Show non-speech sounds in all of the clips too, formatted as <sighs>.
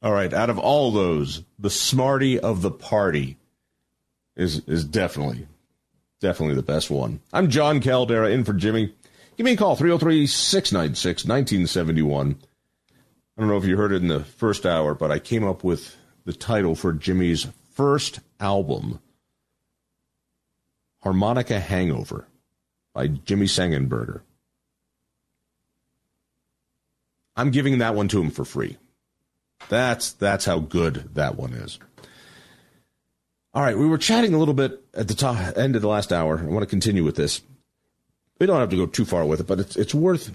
All right, out of all those, the smarty of the party is is definitely definitely the best one. I'm John Caldara in for Jimmy. Give me a call 303-696-1971. I don't know if you heard it in the first hour, but I came up with the title for Jimmy's first album, Harmonica Hangover by Jimmy Sengenberger. I'm giving that one to him for free. That's that's how good that one is. All right, we were chatting a little bit at the top, end of the last hour. I want to continue with this. We don't have to go too far with it, but it's it's worth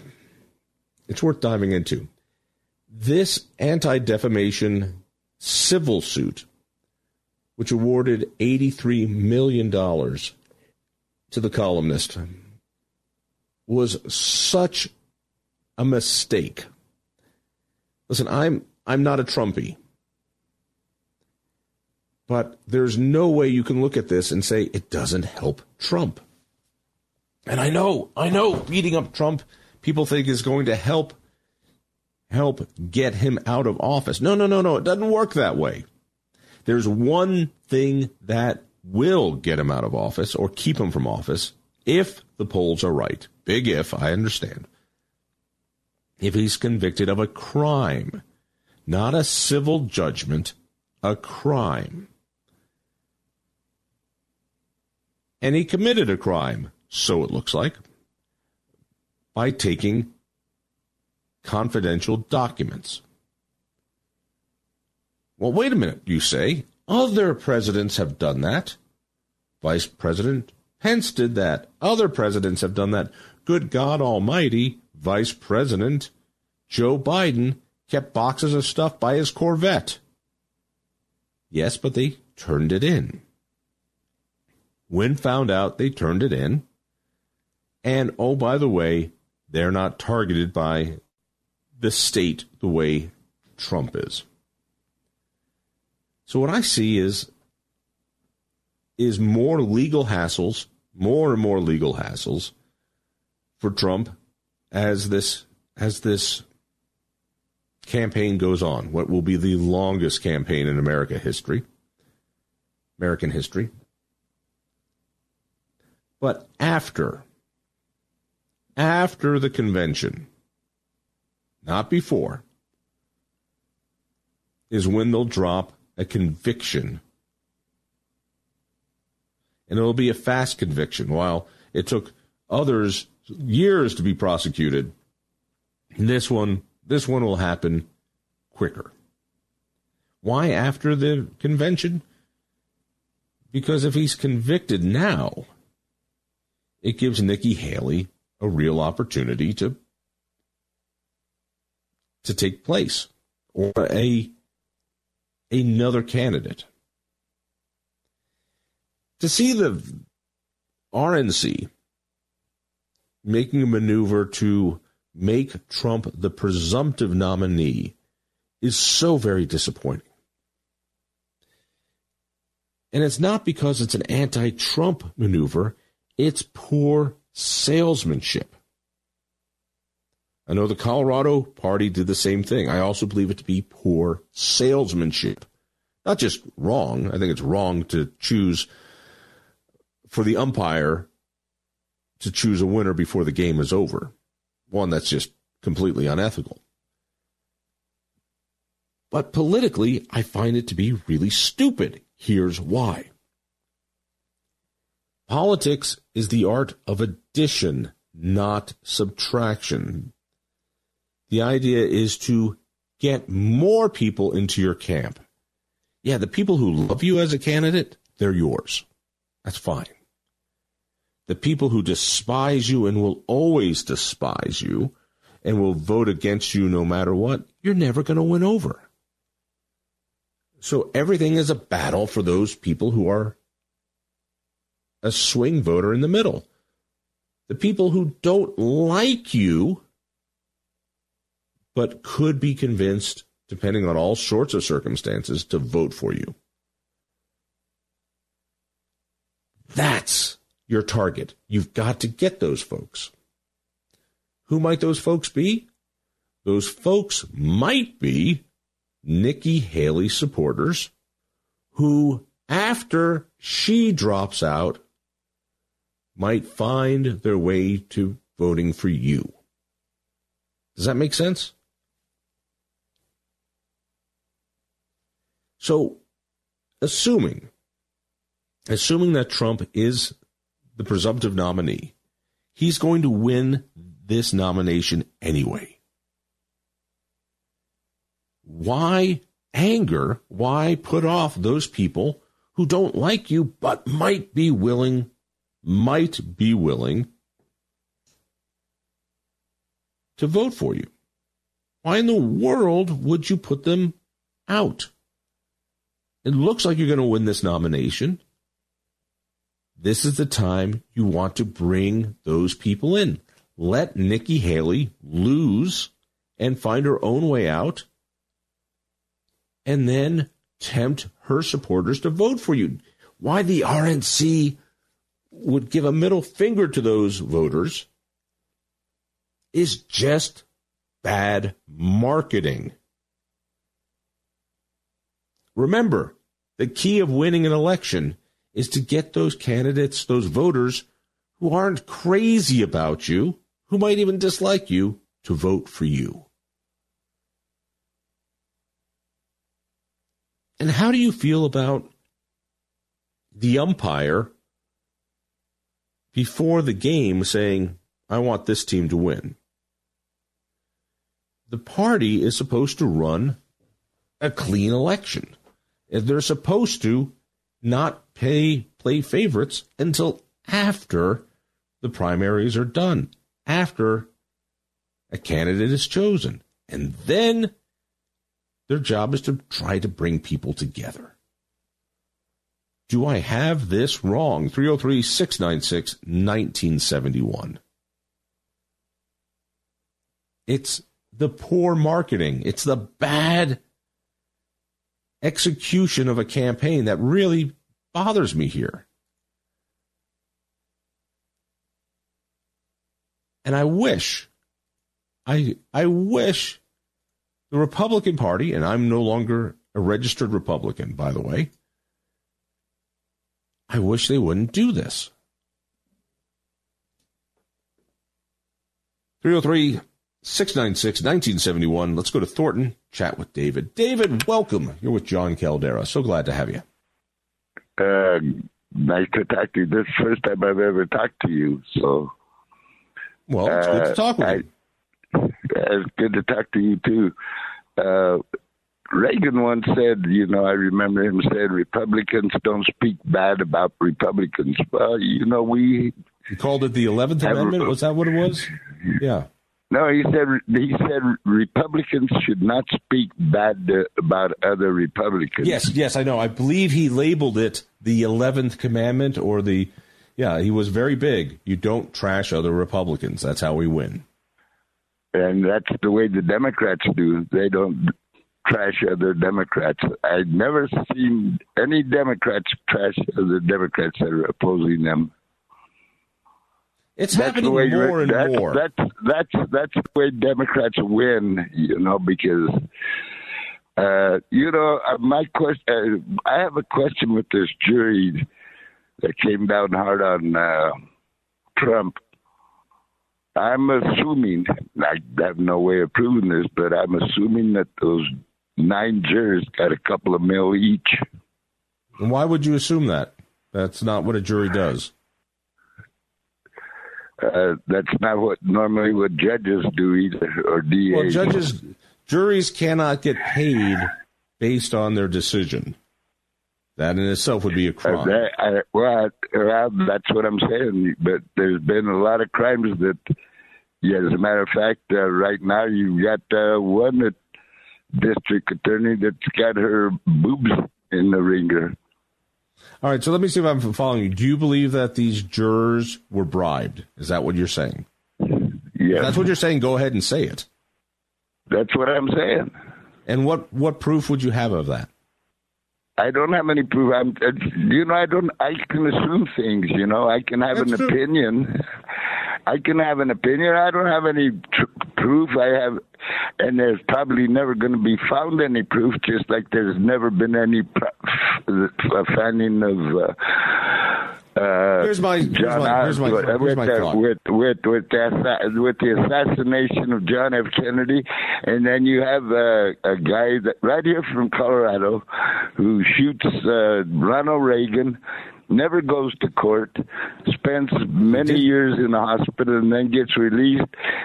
it's worth diving into. This anti-defamation civil suit, which awarded $83 million to the columnist, was such a mistake. Listen, I'm I'm not a Trumpy. But there's no way you can look at this and say it doesn't help Trump. And I know, I know beating up Trump people think is going to help help get him out of office. No, no, no, no. It doesn't work that way. There's one thing that will get him out of office or keep him from office if the polls are right. Big if, I understand. If he's convicted of a crime not a civil judgment, a crime. And he committed a crime, so it looks like, by taking confidential documents. Well, wait a minute, you say. Other presidents have done that. Vice President Pence did that. Other presidents have done that. Good God Almighty, Vice President Joe Biden kept boxes of stuff by his Corvette. Yes, but they turned it in. When found out, they turned it in. And oh, by the way, they're not targeted by the state the way Trump is. So what I see is is more legal hassles, more and more legal hassles for Trump as this as this campaign goes on, what will be the longest campaign in America history, American history. But after, after the convention, not before, is when they'll drop a conviction. And it'll be a fast conviction, while it took others years to be prosecuted. This one this one will happen quicker. Why after the convention? Because if he's convicted now, it gives Nikki Haley a real opportunity to to take place or a another candidate. To see the RNC making a maneuver to make Trump the presumptive nominee is so very disappointing. And it's not because it's an anti Trump maneuver, it's poor salesmanship. I know the Colorado party did the same thing. I also believe it to be poor salesmanship. Not just wrong, I think it's wrong to choose for the umpire to choose a winner before the game is over one that's just completely unethical. But politically, I find it to be really stupid. Here's why. Politics is the art of addition, not subtraction. The idea is to get more people into your camp. Yeah, the people who love you as a candidate, they're yours. That's fine. The people who despise you and will always despise you and will vote against you no matter what, you're never going to win over. So everything is a battle for those people who are a swing voter in the middle. The people who don't like you, but could be convinced, depending on all sorts of circumstances, to vote for you. That's your target. You've got to get those folks. Who might those folks be? Those folks might be Nikki Haley supporters who, after she drops out, might find their way to voting for you. Does that make sense? So, assuming assuming that Trump is the presumptive nominee, he's going to win this nomination anyway. Why anger? Why put off those people who don't like you but might be willing, might be willing to vote for you? Why in the world would you put them out? It looks like you're going to win this nomination. This is the time you want to bring those people in. Let Nikki Haley lose and find her own way out, and then tempt her supporters to vote for you. Why the RNC would give a middle finger to those voters is just bad marketing. Remember, the key of winning an election is to get those candidates, those voters who aren't crazy about you, who might even dislike you, to vote for you. And how do you feel about the umpire before the game saying, I want this team to win? The party is supposed to run a clean election. They're supposed to not pay play favorites until after the primaries are done, after a candidate is chosen. And then their job is to try to bring people together. Do I have this wrong? 303 696 1971. It's the poor marketing, it's the bad execution of a campaign that really bothers me here. And I wish, I, I wish the Republican Party, and I'm no longer a registered Republican, by the way, I wish they wouldn't do this. 303 696 1971. Let's go to Thornton, chat with David. David, welcome. You're with John Caldara. So glad to have you. Uh, nice to talk to you. This is the first time I've ever talked to you. So, well, it's good to talk with I, you. <laughs> It's good to talk to you too. Uh, Reagan once said, you know, I remember him saying Republicans don't speak bad about Republicans. Well, you know, we. He called it the 11th Amendment. Was that what it was? <laughs> Yeah. No, he said he said Republicans should not speak bad uh, about other Republicans. Yes, yes, I know. I believe he labeled it the eleventh commandment or the. Yeah, he was very big. You don't trash other Republicans. That's how we win. And that's the way the Democrats do. They don't trash other Democrats. I've never seen any Democrats trash other Democrats that are opposing them. It's that's happening more and that's, more. That's that's that's the way Democrats win, you know, because uh, you know uh, my question. Uh, I have a question with this jury that came down hard on uh, Trump. I'm assuming I have no way of proving this, but I'm assuming that those nine jurors got a couple of mil each. And why would you assume that? That's not what a jury does. Uh, that's not what normally what judges do either, or DAs. Well, judges, juries cannot get paid based on their decision. That in itself would be a uh, crime. Uh, that, I, well, well, that's what I'm saying. But there's been a lot of crimes that, yeah, as a matter of fact, uh, right now you've got uh, one that district attorney that's got her boobs in the ringer. All right, so let me see if I'm following you. Do you believe that these jurors were bribed? Is that what you're saying? Yeah. That's what you're saying. Go ahead and say it. That's what I'm saying. And what what proof would you have of that? I don't have any proof. I'm, uh, you know, I don't. I can assume things. You know, I can have That's an true. opinion. I can have an opinion. I don't have any tr- proof. I have, and there's probably never going to be found any proof. Just like there's never been any f- finding of. Uh, uh, Here's my- here's John my- here's my- here's with, my the, with with with the with the assassination of John F. Kennedy, and then you have uh, a guy that right here from Colorado who shoots uh, Ronald Reagan. Never goes to court, spends many years in the hospital, and then gets released.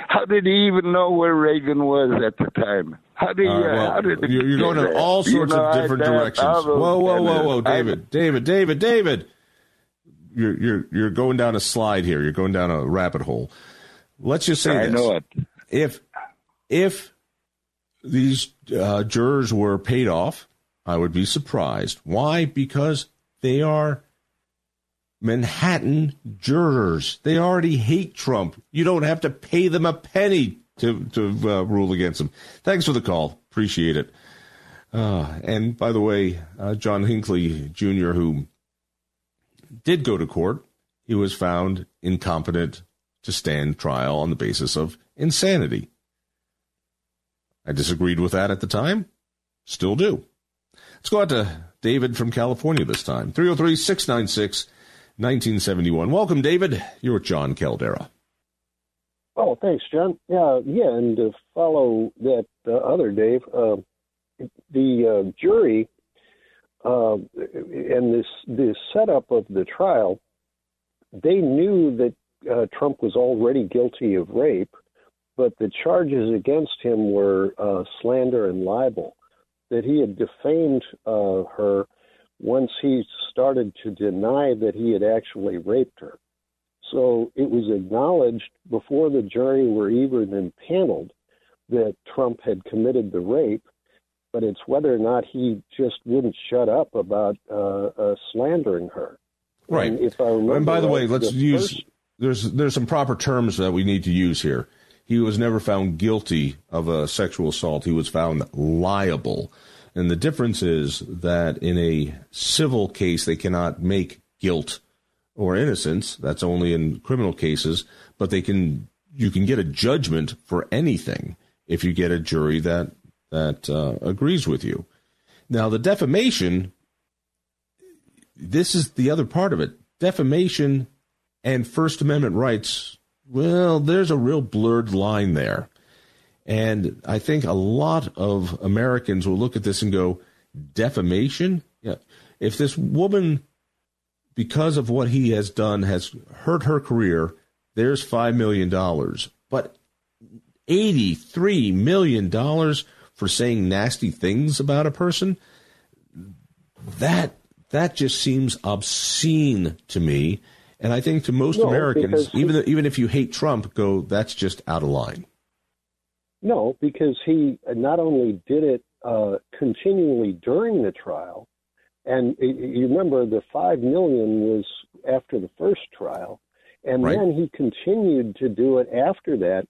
How did he even know where Reagan was at the time? How right, uh, well, how did you're, you're going in all You sorts know, of different directions. Whoa, whoa, whoa, whoa, I- David, David, David, David. You're you're you're going down a slide here. You're going down a rabbit hole. Let's just say I this: know it. if if these uh, jurors were paid off, I would be surprised. Why? Because they are Manhattan jurors. They already hate Trump. You don't have to pay them a penny to to uh, rule against him. Thanks for the call. Appreciate it. Uh, and by the way, uh, John Hinckley Jr., who did go to court, he was found incompetent to stand trial on the basis of insanity. I disagreed with that at the time. Still do. Let's go out to David from California this time. 303 696 1971. Welcome, David. You're with John Caldara. Oh, thanks, John. Yeah, yeah, and to follow that uh, other Dave, uh, the uh, jury uh, and this the setup of the trial, they knew that uh, Trump was already guilty of rape, but the charges against him were uh, slander and libel. That he had defamed her once he started to deny that he had actually raped her. So it was acknowledged before the jury were even impaneled that Trump had committed the rape, but it's whether or not he just wouldn't shut up about uh, uh, slandering her. Right. And if I remember, And by the way, let's the use first- there's there's some proper terms that we need to use here. He was never found guilty of a sexual assault. He was found liable. And the difference is that in a civil case they cannot make guilt or innocence. That's only in criminal cases, but they can you can get a judgment for anything if you get a jury that that uh, agrees with you. Now the defamation this is the other part of it. Defamation and First Amendment rights, well, there's a real blurred line there. And I think a lot of Americans will look at this and go, defamation? Yeah. If this woman, because of what he has done, has hurt her career, there's $5 million. But $83 million for saying nasty things about a person, that that just seems obscene to me. And I think to most No, Americans, he- even even if you hate Trump, go that's just out of line. No, because he not only did it uh, continually during the trial, and y- you remember the five million was after the first trial, and Right. then he continued to do it after that.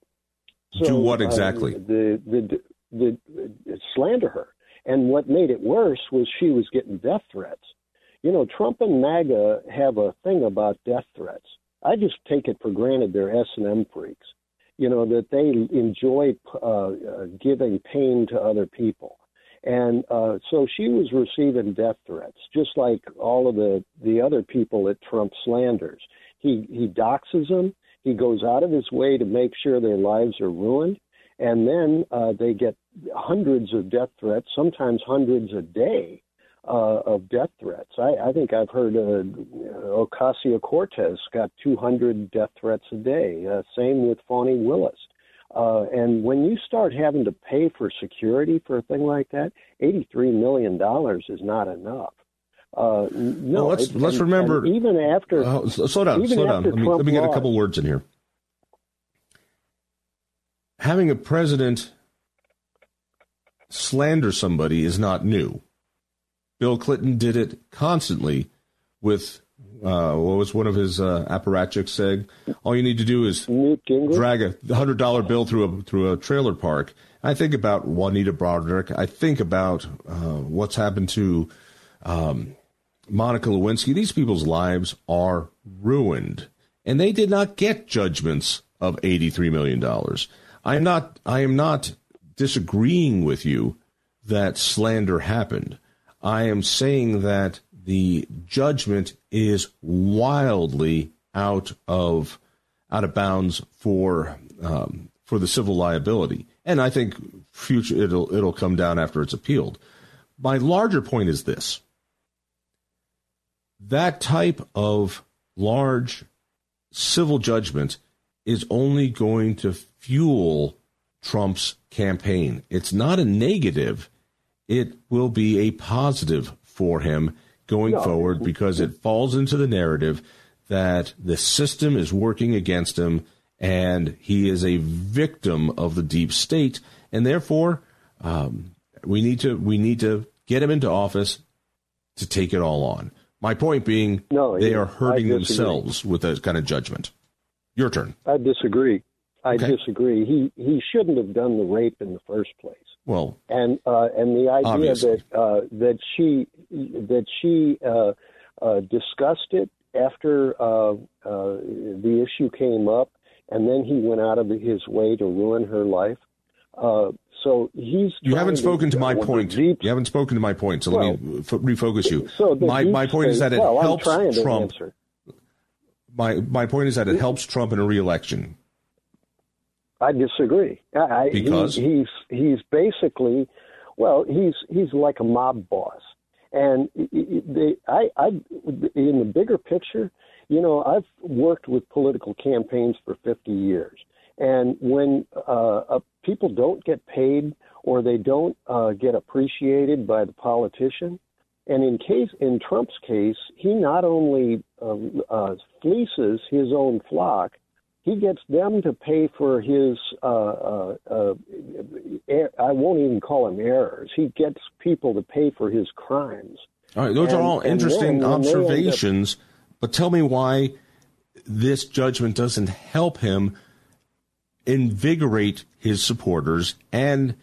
Do what uh, exactly? the, the the the slander her, and what made it worse was she was getting death threats. You know, Trump and MAGA have a thing about death threats. I just take it for granted they're S and M freaks you know that they enjoy uh, giving pain to other people. And uh, so she was receiving death threats just like all of the the other people that trump slanders. He he doxes them. He goes out of his way to make sure their lives are ruined. And then uh, they get hundreds of death threats sometimes hundreds a day uh, of death threats. I, I think I've heard uh, Ocasio Cortez got 200 death threats a day. Uh, same with Fani Willis. Uh, and when you start having to pay for security for a thing like that, $83 million is not enough. Uh, no, Well, let's- let's and- remember- and even after Uh, slow down, slow down. Let me, let me get a couple words in here. Having a president slander somebody is not new. Bill Clinton did it constantly with uh, what was one of his uh, apparatchiks saying? All you need to do is drag a hundred dollar bill through a through a trailer park. I think about Juanita Broaddrick. I think about uh, what's happened to um, Monica Lewinsky. These people's lives are ruined, and they did not get judgments of eighty three million dollars. I am not. I am not disagreeing with you that slander happened. I am saying that the judgment is wildly out of out of bounds for um, for the civil liability, and I think future it'll it'll come down after it's appealed. My larger point is this: that type of large civil judgment is only going to fuel Trump's campaign. It's not a negative; it will be a positive for him going no. forward because it falls into the narrative that the system is working against him and he is a victim of the deep state, and therefore um, we need to we need to get him into office to take it all on. My point being, no, they are hurting themselves with that kind of judgment. Your turn. I disagree. I okay. disagree. He he shouldn't have done the rape in the first place. Well, and uh, and the idea obviously. that uh, that she that she uh, uh, discussed it after uh, uh, the issue came up, and then he went out of his way to ruin her life. Uh, so he's. You haven't spoken to, to my point. Deep, you haven't spoken to my point. So well, let me f- refocus you. So my my point is that it well, helps Trump. My my point is that it helps Trump in a reelection. I disagree. I, because he, he's he's basically, well, he's he's like a mob boss, and they, I, I, in the bigger picture, you know, I've worked with political campaigns for 50 years, and when uh, uh, people don't get paid or they don't uh, get appreciated by the politician, and in case in Trump's case, he not only um, uh, fleeces his own flock he gets them to pay for his uh, uh, uh, I won't even call them errors. He gets people to pay for his crimes. All right, those and, are all interesting observations, up, but tell me why this judgment doesn't help him invigorate his supporters and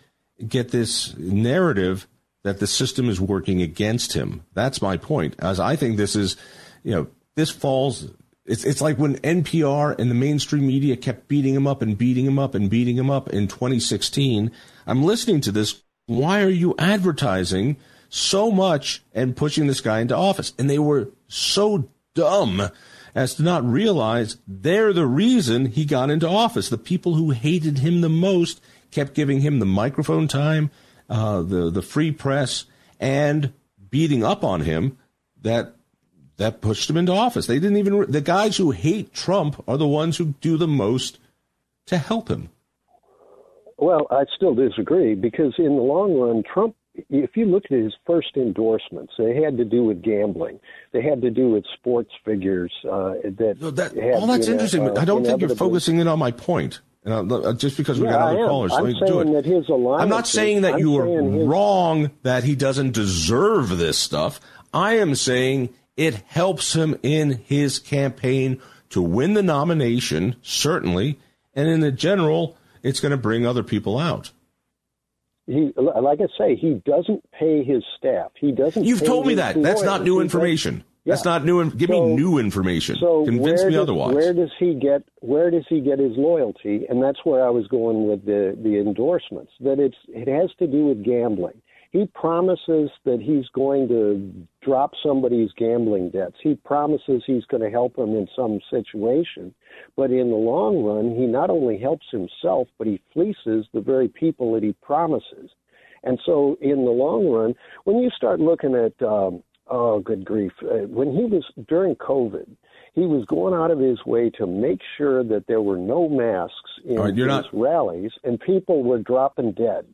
get this narrative that the system is working against him. That's my point. As I think this is, you know, this falls it's it's like when NPR and the mainstream media kept beating him up and beating him up and beating him up in 2016. I'm listening to this. Why are you advertising so much and pushing this guy into office? And they were so dumb as to not realize they're the reason he got into office. The people who hated him the most kept giving him the microphone time, uh, the the free press, and beating up on him. That that pushed him into office. They didn't even, the guys who hate Trump are the ones who do the most to help him. Well, I still disagree because in the long run, Trump, if you look at his first endorsements, they had to do with gambling. They had to do with sports figures. Uh, that, that had, all that's interesting. Uh, I don't think you're focusing in on my point. Uh, just because we yeah, got other callers, I'm saying that his I'm not saying that I'm you are his... wrong that he doesn't deserve this stuff. I am saying it helps him in his campaign to win the nomination, certainly, and in the general, it's going to bring other people out. He, like I say, he doesn't pay his staff. He doesn't. You've told me that. That's not new information. Yeah. That's not new. Give so, me new information. So Convince me does, otherwise. Where does he get? Where does he get his loyalty? And that's where I was going with the the endorsements. That it's it has to do with gambling. He promises that he's going to drop somebody's gambling debts. He promises he's going to help him in some situation. But in the long run, he not only helps himself, but he fleeces the very people that he promises. And so, in the long run, when you start looking at, um, oh, good grief, uh, when he was during COVID, he was going out of his way to make sure that there were no masks in right, his not... rallies, and people were dropping dead.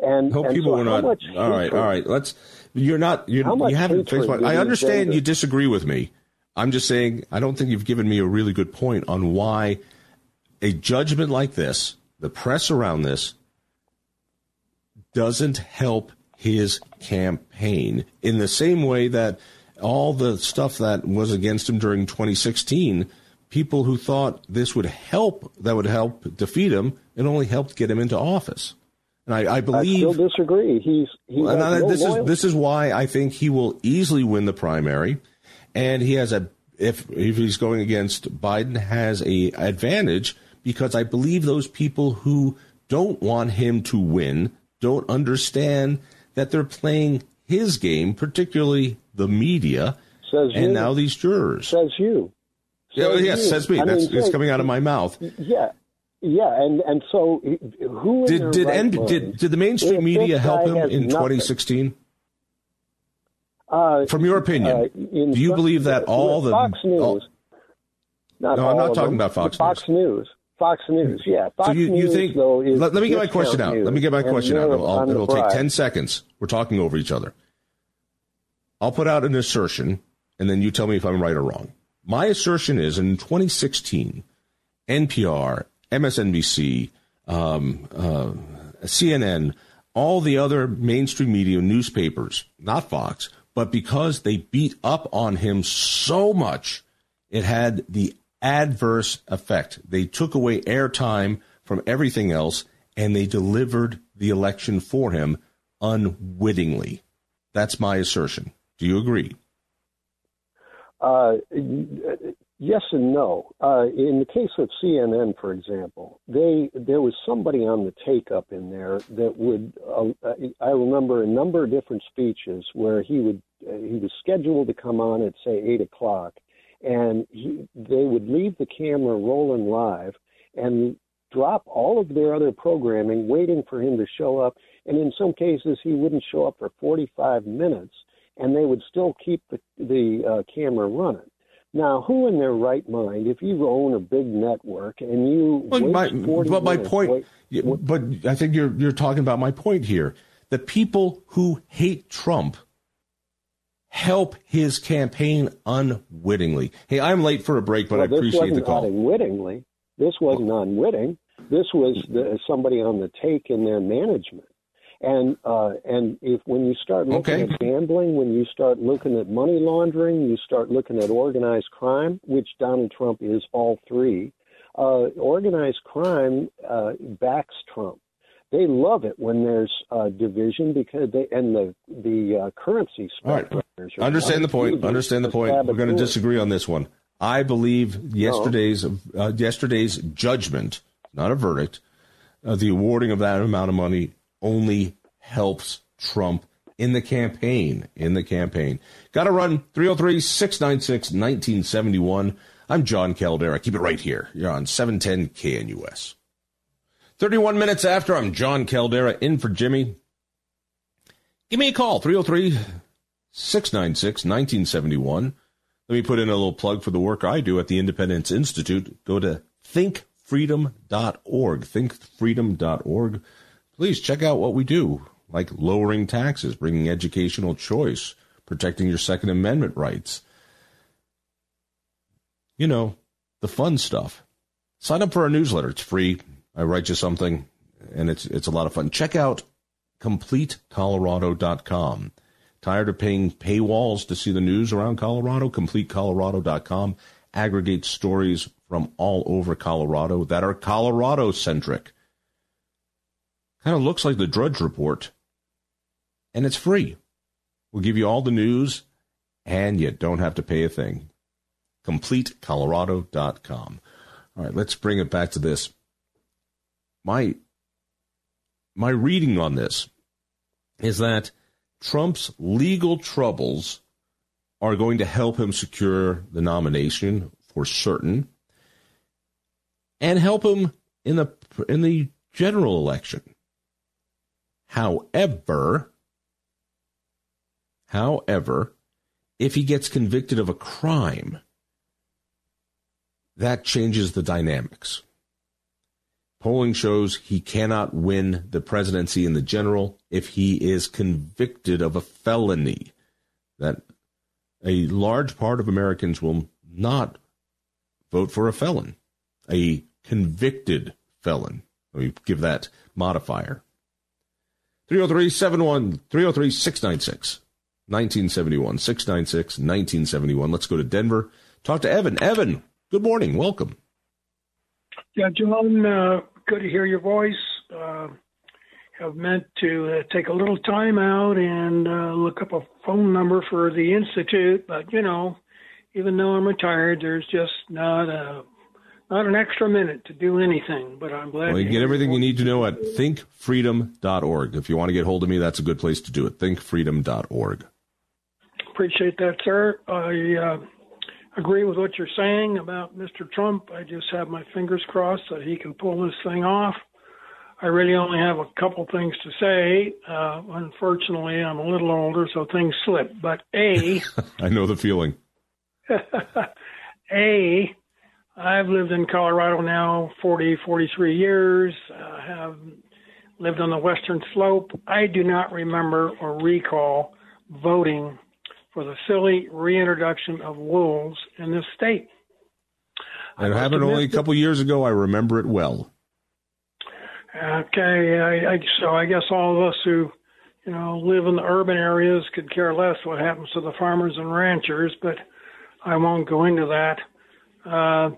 And hope and people so were not. all right, all right. Let's. You're not. You're, you haven't. I understand you disagree with me. I'm just saying I don't think you've given me a really good point on why a judgment like this, the press around this, doesn't help his campaign in the same way that all the stuff that was against him during 2016, people who thought this would help, that would help defeat him, it only helped get him into office. And I, I believe. I still disagree. He's, he's no this loyalty. is this is why I think he will easily win the primary, and he has a if if he's going against Biden has a advantage because I believe those people who don't want him to win don't understand that they're playing his game, particularly the media, says and you. now these jurors. Says you. Yeah, Says yes, you. says me. I That's mean, it's say- coming out of my mouth. Yeah, yeah, and and so who Did did right N- did did the mainstream media help him in 2016? Uh, From your opinion, uh, do you Fox- believe that all the Fox News? all- No, I'm not talking them, about Fox but Fox News. Fox News, yeah. Fox so you, you News, think? though, is let, let me get my question out. Let me get my and question out. It'll, I'll- it'll take ten seconds. We're talking over each other. I'll put out an assertion, and then you tell me if I'm right or wrong. My assertion is in 2016, NPR, MSNBC, um, uh, CNN, all the other mainstream media newspapers, not Fox, but because they beat up on him so much, it had the adverse effect. They took away airtime from everything else and they delivered the election for him unwittingly. That's my assertion. Do you agree? Uh, yes and no. Uh, in the case of CNN, for example, they there was somebody on the take up in there that would. Uh, I remember a number of different speeches where he would uh, he was scheduled to come on at say eight o'clock, and he, they would leave the camera rolling live and drop all of their other programming, waiting for him to show up. And in some cases, he wouldn't show up for 45 minutes, and they would still keep the, the uh, camera running. Now, who in their right mind, if you own a big network and you Well, my, 40 but my minutes, point, wait- but I think you're you're talking about my point here. The people who hate Trump help his campaign unwittingly. Hey, I'm late for a break, but well, I appreciate this the wasn't call. unwittingly. This wasn't unwitting. This was the, somebody on the take in their management. And uh, and if when you start looking Okay. at gambling, when you start looking at money laundering, you start looking at organized crime, which Donald Trump is all three. Uh, organized crime uh, backs Trump. They love it when there's uh, division because they and the the uh, currency All right. Understand the point. Understand the point. We're going to disagree on this one. I believe yesterday's uh, yesterday's judgment, not a verdict, uh, the awarding of that amount of money only helps Trump in the campaign. In the campaign. Got to run 303 696 1971. I'm John Caldara. Keep it right here. You're on 710 KNUS. 31 minutes after, I'm John Caldara in for Jimmy. Give me a call 303 696 1971. Let me put in a little plug for the work I do at the Independence Institute. Go to thinkfreedom.org. Thinkfreedom.org. Please check out what we do, like lowering taxes, bringing educational choice, protecting your Second Amendment rights. You know, the fun stuff. Sign up for our newsletter. It's free. I write you something, and it's it's a lot of fun. Check out CompleteColorado.com. Tired of paying paywalls to see the news around Colorado? CompleteColorado.com aggregates stories from all over Colorado that are Colorado centric. Kind of looks like the Drudge Report, and it's free. We'll give you all the news, and you don't have to pay a thing. CompleteColorado.com. All right, let's bring it back to this. My my reading on this is that Trump's legal troubles are going to help him secure the nomination for certain and help him in the in the general election. However, however, if he gets convicted of a crime, that changes the dynamics. Polling shows he cannot win the presidency in the general if he is convicted of a felony. That a large part of Americans will not vote for a felon, a convicted felon. Let me give that modifier. 303 71 303 696 1971. 696 1971. Let's go to Denver. Talk to Evan. Evan, good morning. Welcome. Yeah, John, uh, good to hear your voice. Uh, have meant to uh, take a little time out and uh, look up a phone number for the institute, but you know, even though I'm retired, there's just not a not an extra minute to do anything. But I'm glad. Well, you get everything you need to know at thinkfreedom.org. If you want to get hold of me, that's a good place to do it. Thinkfreedom.org. Appreciate that, sir. I uh, agree with what you're saying about Mr. Trump. I just have my fingers crossed that he can pull this thing off. I really only have a couple things to say. Uh, unfortunately, I'm a little older, so things slip. But A, <laughs> I know the feeling. <laughs> A, I've lived in Colorado now 40, 43 years. Uh, have lived on the western slope. I do not remember or recall voting for the silly reintroduction of wolves in this state. I have it happened only a couple years ago. I remember it well. Okay, I, I, so I guess all of us who, you know, live in the urban areas could care less what happens to the farmers and ranchers, but I won't go into that. Uh,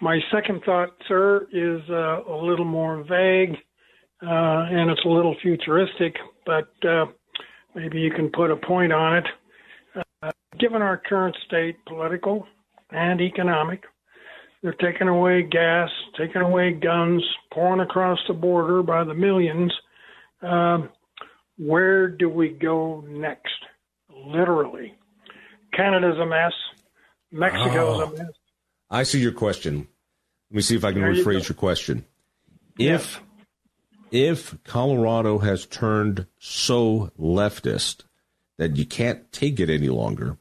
my second thought, sir, is uh, a little more vague, uh, and it's a little futuristic, but uh, maybe you can put a point on it. Uh, given our current state, political and economic, they're taking away gas, taking away guns, pouring across the border by the millions. Um, where do we go next? Literally. Canada's a mess. Mexico's oh, a mess. I see your question. Let me see if I can there rephrase you your question. If if Colorado has turned so leftist that you can't take it any longer,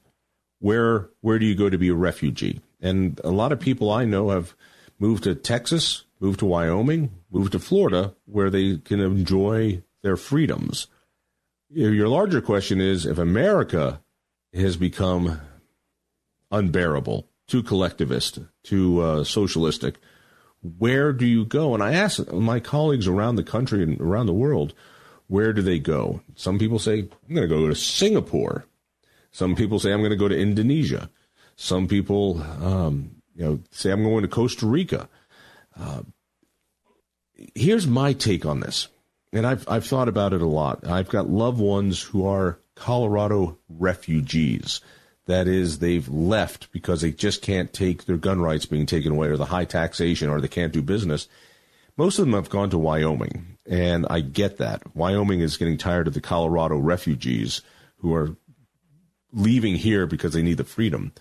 where where do you go to be a refugee? And a lot of people I know have moved to Texas, moved to Wyoming, moved to Florida, where they can enjoy their freedoms. Your larger question is if America has become unbearable, too collectivist, too uh, socialistic, where do you go? And I ask my colleagues around the country and around the world, where do they go? Some people say, I'm going to go to Singapore. Some people say, I'm going to go to Indonesia. Some people, um, you know, say I'm going to Costa Rica. Uh, here's my take on this, and I've I've thought about it a lot. I've got loved ones who are Colorado refugees. That is, they've left because they just can't take their gun rights being taken away, or the high taxation, or they can't do business. Most of them have gone to Wyoming, and I get that. Wyoming is getting tired of the Colorado refugees who are leaving here because they need the freedom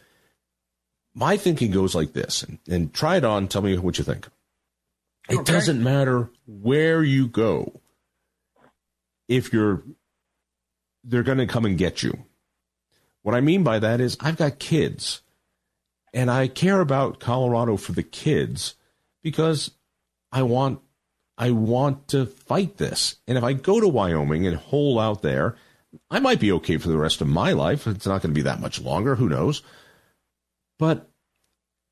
my thinking goes like this, and, and try it on. Tell me what you think. It okay. doesn't matter where you go. If you're, they're going to come and get you. What I mean by that is, I've got kids, and I care about Colorado for the kids because I want, I want to fight this. And if I go to Wyoming and hole out there, I might be okay for the rest of my life. It's not going to be that much longer. Who knows? But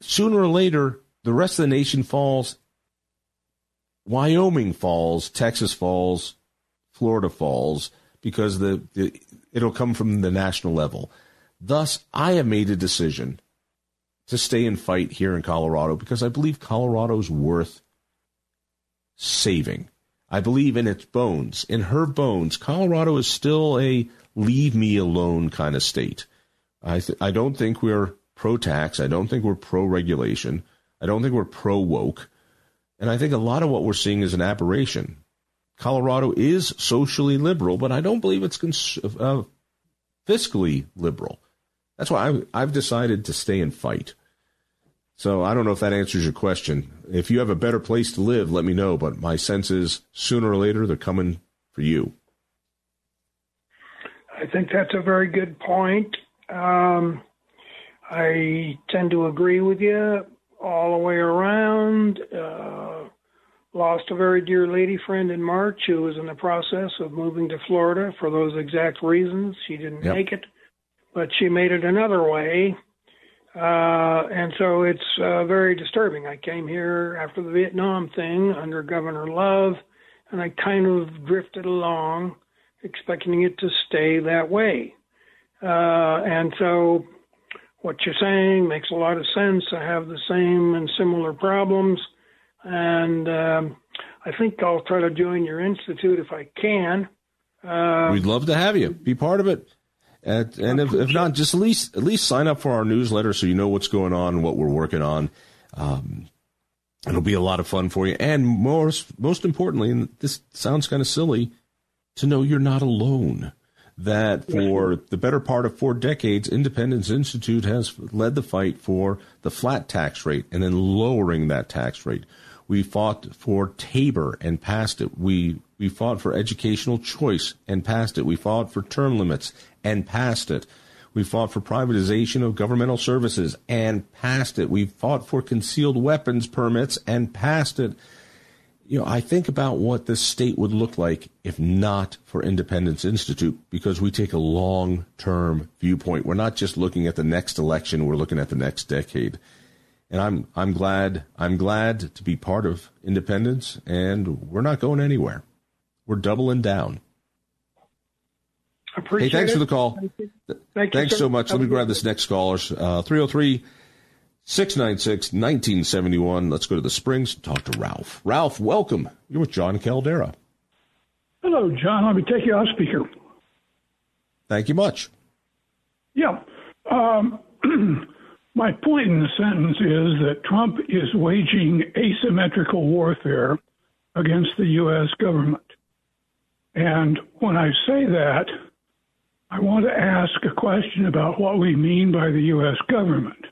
sooner or later, the rest of the nation falls. Wyoming falls, Texas falls, Florida falls because the, the it'll come from the national level. Thus, I have made a decision to stay and fight here in Colorado because I believe Colorado's worth saving. I believe in its bones, in her bones. Colorado is still a leave me alone kind of state. I th- I don't think we're pro tax. I don't think we're pro regulation. I don't think we're pro woke. And I think a lot of what we're seeing is an aberration. Colorado is socially liberal, but I don't believe it's cons- uh, fiscally liberal. That's why I've, I've decided to stay and fight. So I don't know if that answers your question. If you have a better place to live, let me know. But my sense is sooner or later they're coming for you. I think that's a very good point. Um, I tend to agree with you all the way around. Uh, lost a very dear lady friend in March who was in the process of moving to Florida for those exact reasons. She didn't yep. make it, but she made it another way. Uh, and so it's uh, very disturbing. I came here after the Vietnam thing under Governor Love, and I kind of drifted along. expecting it to stay that way. Uh, and so what you're saying makes a lot of sense. I have the same and similar problems. And um, I think I'll try to join your institute if I can. Uh, We'd love to have you be part of it. And, and if, if, not, just at least at least sign up for our newsletter so you know what's going on, and what we're working on. Um, it'll be a lot of fun for you, and most most importantly, and this sounds kind of silly, to know you're not alone. That for the better part of four decades, Independence Institute has led the fight for the flat tax rate and then lowering that tax rate. We fought for TABOR and passed it. We we fought for educational choice and passed it. We fought for term limits and passed it. We fought for privatization of governmental services and passed it. We fought for concealed weapons permits and passed it you know, I think about what this state would look like if not for Independence Institute, because we take a long term viewpoint. We're not just looking at the next election, we're looking at the next decade. And I'm I'm glad I'm glad to be part of Independence and we're not going anywhere. We're doubling down. Appreciate hey, thanks it. for the call. Thank thanks you, so much. Let me grab this next caller. Uh, 303 696 1971. Let's go to the Springs and talk to Ralph. Ralph, welcome. You're with John Caldara. Hello, John. Let me take you off speaker. Thank you much. Yeah. Um, <clears throat> my point in the sentence is that Trump is waging asymmetrical warfare against the U.S. government. And when I say that, I want to ask a question about what we mean by the U.S. government.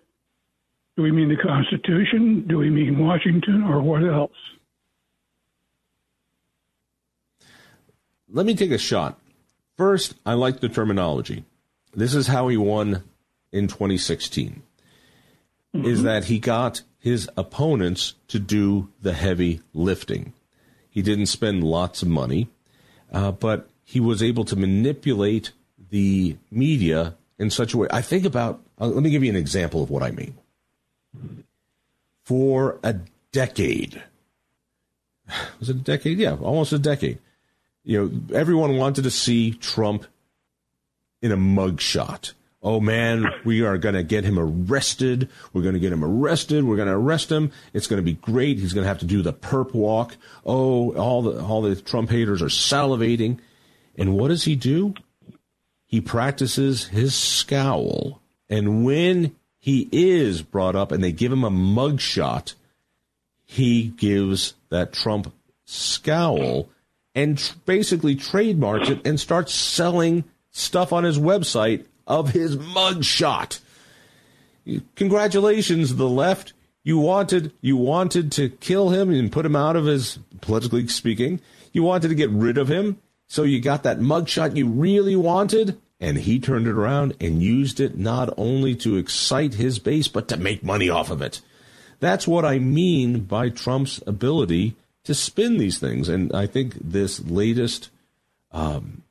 Do we mean the Constitution? Do we mean Washington or what else? Let me take a shot. First, I like the terminology. This is how he won in 2016. Mm-hmm. Is that he got his opponents to do the heavy lifting. He didn't spend lots of money, uh, but he was able to manipulate the media in such a way. I think about, uh, let me give you an example of what I mean for a decade. <sighs> Was it a decade? Yeah, almost a decade. You know, everyone wanted to see Trump in a mugshot. Oh man, we are going to get him arrested. We're going to get him arrested. We're going to arrest him. It's going to be great. He's going to have to do the perp walk. Oh, all the all the Trump haters are salivating. And what does he do? He practices his scowl. And when he is brought up and they give him a mugshot, he gives that Trump scowl and tr- basically trademarks it and starts selling stuff on his website of his mugshot. Congratulations, the left. You wanted you wanted to kill him and put him out of his politically speaking. You wanted to get rid of him, so you got that mugshot you really wanted, and he turned it around and used it not only to excite his base, but to make money off of it. That's what I mean by Trump's ability to spin these things. And I think this latest um,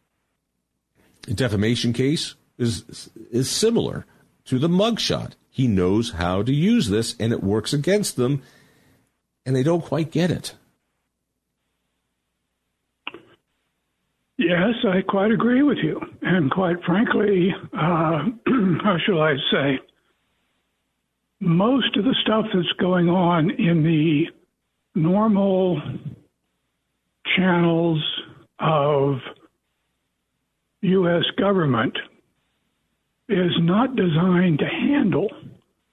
defamation case is, is similar to the mugshot. He knows how to use this, and it works against them, and they don't quite get it. Yes, I quite agree with you. And quite frankly, uh, <clears throat> how shall I say, most of the stuff that's going on in the normal channels of U.S. government is not designed to handle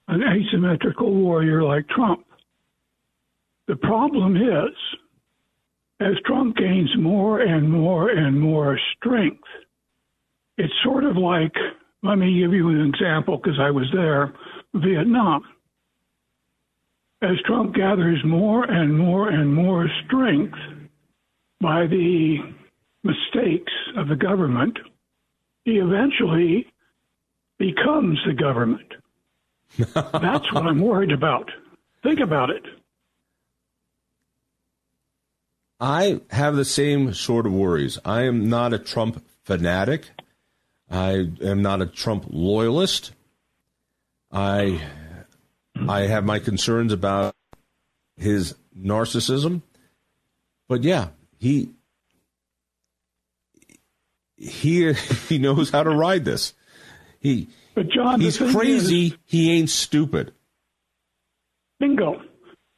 an asymmetrical warrior like Trump. The problem is as Trump gains more and more and more strength, it's sort of like let me give you an example because I was there Vietnam. As Trump gathers more and more and more strength by the mistakes of the government, he eventually becomes the government. <laughs> That's what I'm worried about. Think about it. I have the same sort of worries. I am not a Trump fanatic. I am not a Trump loyalist. I I have my concerns about his narcissism. But yeah, he he <laughs> he knows how to ride this. He but John, he's crazy. Is, he ain't stupid. Bingo.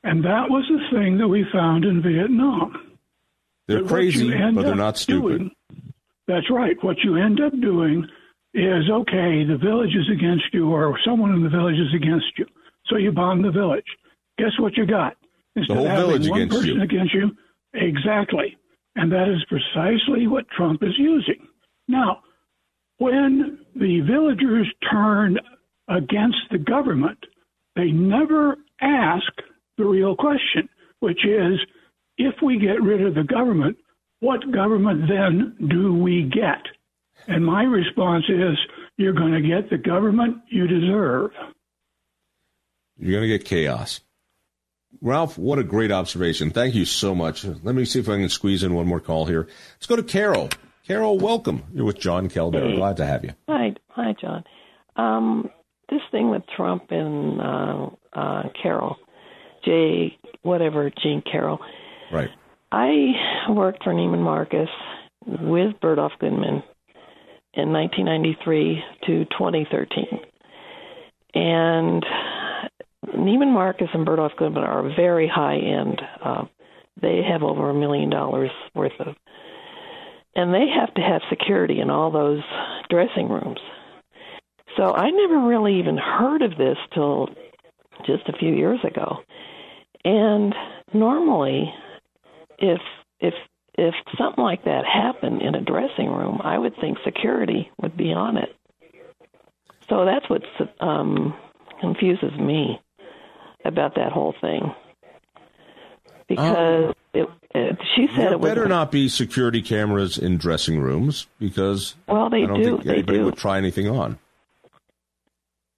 And that was the thing that we found in Vietnam. They're crazy, but they're not stupid. Doing, that's right. What you end up doing is okay, the village is against you, or someone in the village is against you. So you bomb the village. Guess what you got? Instead the whole village one against person you. against you, exactly. And that is precisely what Trump is using. Now, when the villagers turn against the government, they never ask the real question, which is if we get rid of the government, what government then do we get? And my response is you're going to get the government you deserve. You're going to get chaos. Ralph, what a great observation. Thank you so much. Let me see if I can squeeze in one more call here. Let's go to Carol. Carol, welcome. You're with John Caldara. Hey. Glad to have you. Hi, hi, John. Um, this thing with Trump and uh, uh, Carol, Jay, whatever, Jean Carroll. Right. I worked for Neiman Marcus with Bergdorf Goodman in 1993 to 2013. And Neiman Marcus and Bergdorf Goodman are very high end. Uh, they have over a million dollars worth of, and they have to have security in all those dressing rooms. So I never really even heard of this till just a few years ago. And normally, if if if something like that happened in a dressing room, I would think security would be on it. So that's what um, confuses me about that whole thing. Because um, it, it, she said there it better was, not be security cameras in dressing rooms because well, they I don't do. think anybody do. would try anything on.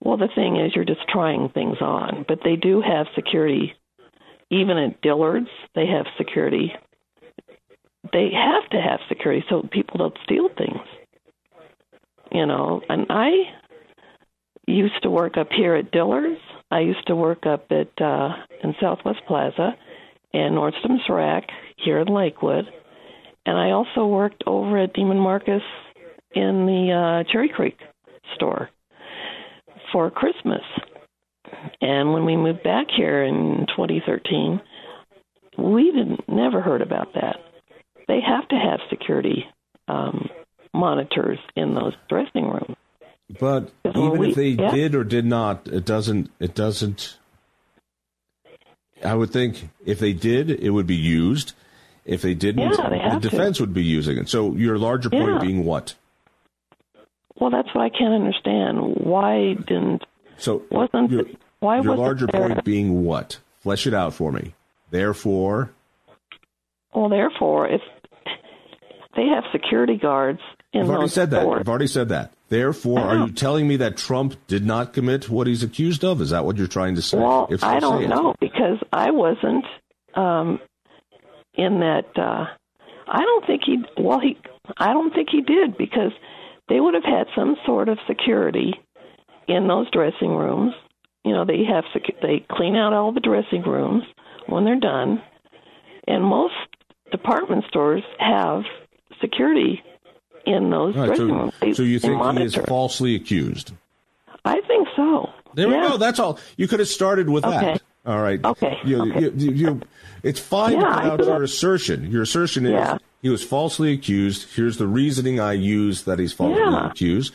Well, the thing is, you're just trying things on, but they do have security. Even at Dillard's, they have security. They have to have security so people don't steal things. You know, and I used to work up here at Dillard's. I used to work up at uh, in Southwest Plaza and Nordstrom's Rack here in Lakewood, and I also worked over at Neiman Marcus in the uh, Cherry Creek store for Christmas. And when we moved back here in 2013, we didn't never heard about that. They have to have security um, monitors in those dressing rooms. But even we, if they yeah. did or did not, it doesn't. It doesn't. I would think if they did, it would be used. If they didn't, yeah, the defense to. would be using it. So your larger point yeah. being what? Well, that's what I can't understand. Why didn't so wasn't why your larger there, point being what? Flesh it out for me. Therefore, well, therefore, if they have security guards in I've already said that. stores, I've already said that. Therefore, are you telling me that Trump did not commit what he's accused of? Is that what you're trying to say? Well, if so, I don't know because I wasn't um, in that. Uh, I don't think he. Well, he. I don't think he did because they would have had some sort of security in those dressing rooms. You know, they have sec- they clean out all the dressing rooms when they're done, and most department stores have security in those Right, dressing so, rooms. They, so you they think he is falsely accused? I think so. There yeah. we go. That's all. You could have started with Okay. that. All right. Okay, You, okay. You, you, you- it's fine Yeah, to put out your have- assertion. Your assertion is Yeah. he was falsely accused. Here's the reasoning I use that he's falsely Yeah. accused.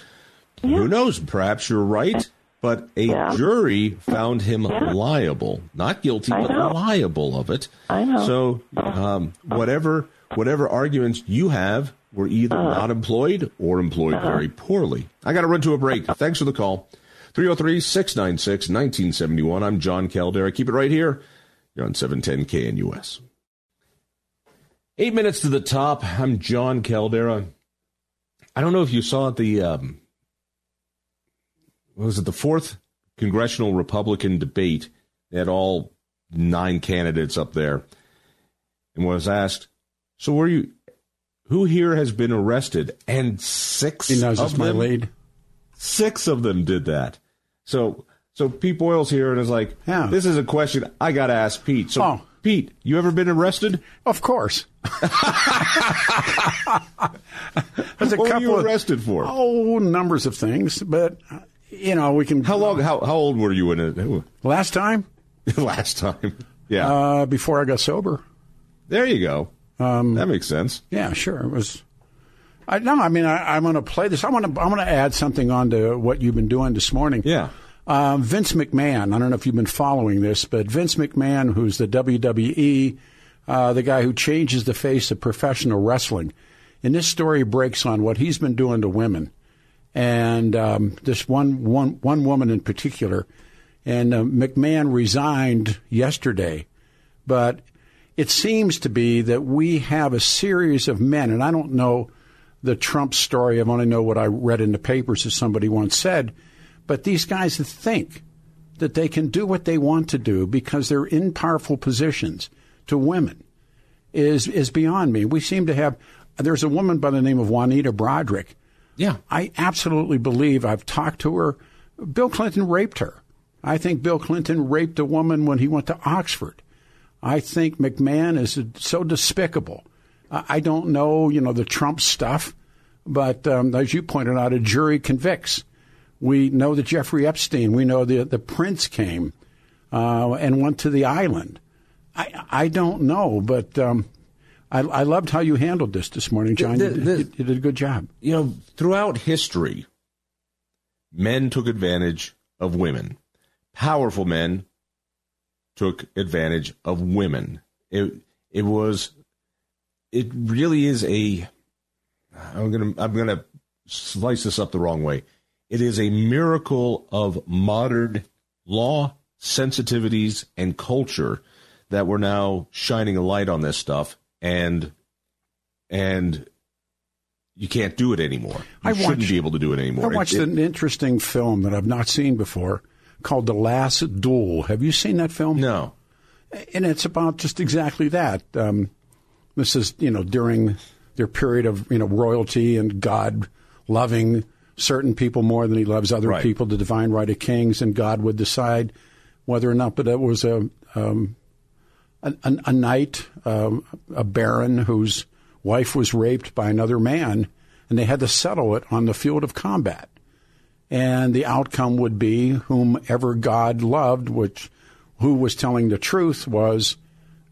Who knows? Perhaps you're right. But a Yeah. jury found him liable, not guilty, but liable of it. I know. So, um, whatever whatever arguments you have were either Uh-huh. not employed or employed very poorly. I got to run to a break. Thanks for the call. 303 696 1971. I'm John Caldara. Keep it right here. You're on 710 KNUS. Eight minutes to the top. I'm John Caldara. I don't know if you saw the, um, was it, the fourth congressional Republican debate. They had all nine candidates up there and was asked, So were you, who here has been arrested? And six He knows of it's my them lead. Six of them did that. So so Pete Boyles here and is like, Yeah. this is a question I got to ask Pete. So Oh. Pete, you ever been arrested? Of course. <laughs> There's a what were couple you of- arrested for? Oh, numbers of things, but uh, you know we can. How long? How how old were you in it? Last time? <laughs> Last time. Yeah. Uh, before I got sober. there you go. Um, That makes sense. Yeah, sure. It was. I no, I mean I, I'm going to play this. I want to. I'm going to add something on to what you've been doing this morning. Yeah. Um, Vince McMahon. I don't know if you've been following this, but Vince McMahon, who's the WWE, uh, the guy who changes the face of professional wrestling, and this story breaks on what he's been doing to women, and um, this one one one woman in particular, and uh, McMahon resigned yesterday, but it seems to be that we have a series of men, and I don't know the Trump story. I only know what I read in the papers, as somebody once said. But these guys think that they can do what they want to do because they're in powerful positions to women is is beyond me. We seem to have. There's a woman by the name of Juanita Broaddrick. Yeah. I absolutely believe I've talked to her. Bill Clinton raped her. I think Bill Clinton raped a woman when he went to Oxford. I think McMahon is so despicable. I don't know, you know, the Trump stuff, but um, as you pointed out, a jury convicts. We know that Jeffrey Epstein. We know the the prince came uh, and went to the island. I I don't know, but um, I, I loved how you handled this this morning, John. The- you, did, the- you- you did a good job. You know, throughout history, men took advantage of women. Powerful men took advantage of women. It it was it really is a I'm gonna I'm gonna slice this up the wrong way. It is a miracle of modern law, sensitivities, and culture that we're now shining a light on this stuff and and you can't do it anymore. You I shouldn't watched- be able to do it anymore. I watched It- it- an interesting film that I've not seen before called The Last Duel. Have you seen that film? No. And it's about just exactly that. Um, this is, you know, during their period of, you know, royalty and God loving certain people more than he loves other Right. people, the divine right of kings, and God would decide whether or not, but it was a, um, a, a, a knight, um, a baron whose wife was raped by another man, and they had to settle it on the field of combat. And the outcome would be whomever God loved, which who was telling the truth was,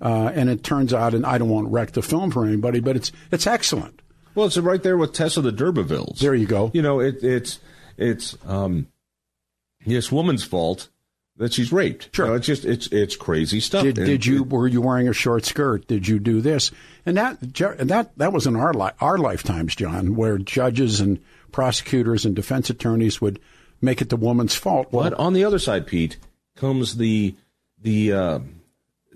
uh, and it turns out, and I don't want to wreck the film for anybody, but it's it's excellent. Well, it's right there with Tess of the D'Urbervilles. There you go. You know, it, it's it's um, this woman's fault that she's raped. Sure, you know, it's just it's it's crazy stuff. Did, And did you it- were you wearing a short skirt? Did you do this? And that that that was in our li- our lifetimes, John, where judges and prosecutors and defense attorneys would make it the woman's fault. Well, But on the other side, Pete, comes the the uh,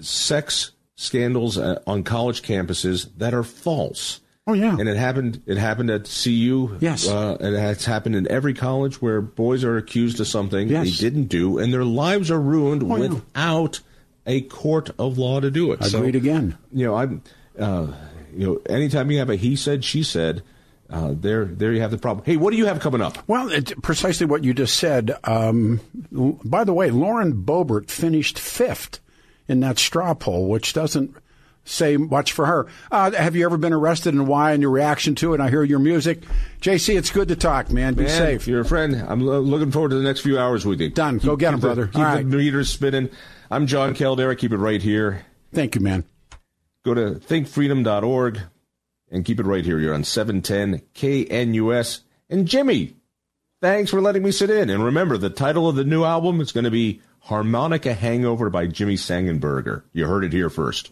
sex scandals uh, on college campuses that are false. Oh yeah, and it happened. It happened at CU. Yes. uh, and it's happened in every college where boys are accused of something Yes. they didn't do, and their lives are ruined Oh, yeah. without a court of law to do it. So, Agreed again. You know, I'm. Uh, you know, anytime you have a he said, she said, uh, there, there you have the problem. Hey, what do you have coming up? Well, it, precisely what you just said. Um, l- by the way, Lauren Boebert finished fifth in that straw poll, which doesn't say much for her. Uh, have you ever been arrested and why and your reaction to it? I hear your music. JC, it's good to talk, man. Be Man, safe. You're a friend. I'm lo- looking forward to the next few hours with you. Done. Go get keep the- brother. Keep All the right. meters spinning. I'm John Caldara. Keep it right here. Thank you, man. Go to thinkfreedom.org and keep it right here. You're on 710 KNUS. And Jimmy, thanks for letting me sit in. And remember, the title of the new album is going to be Harmonica Hangover by Jimmy Sengenberger. You heard it here first.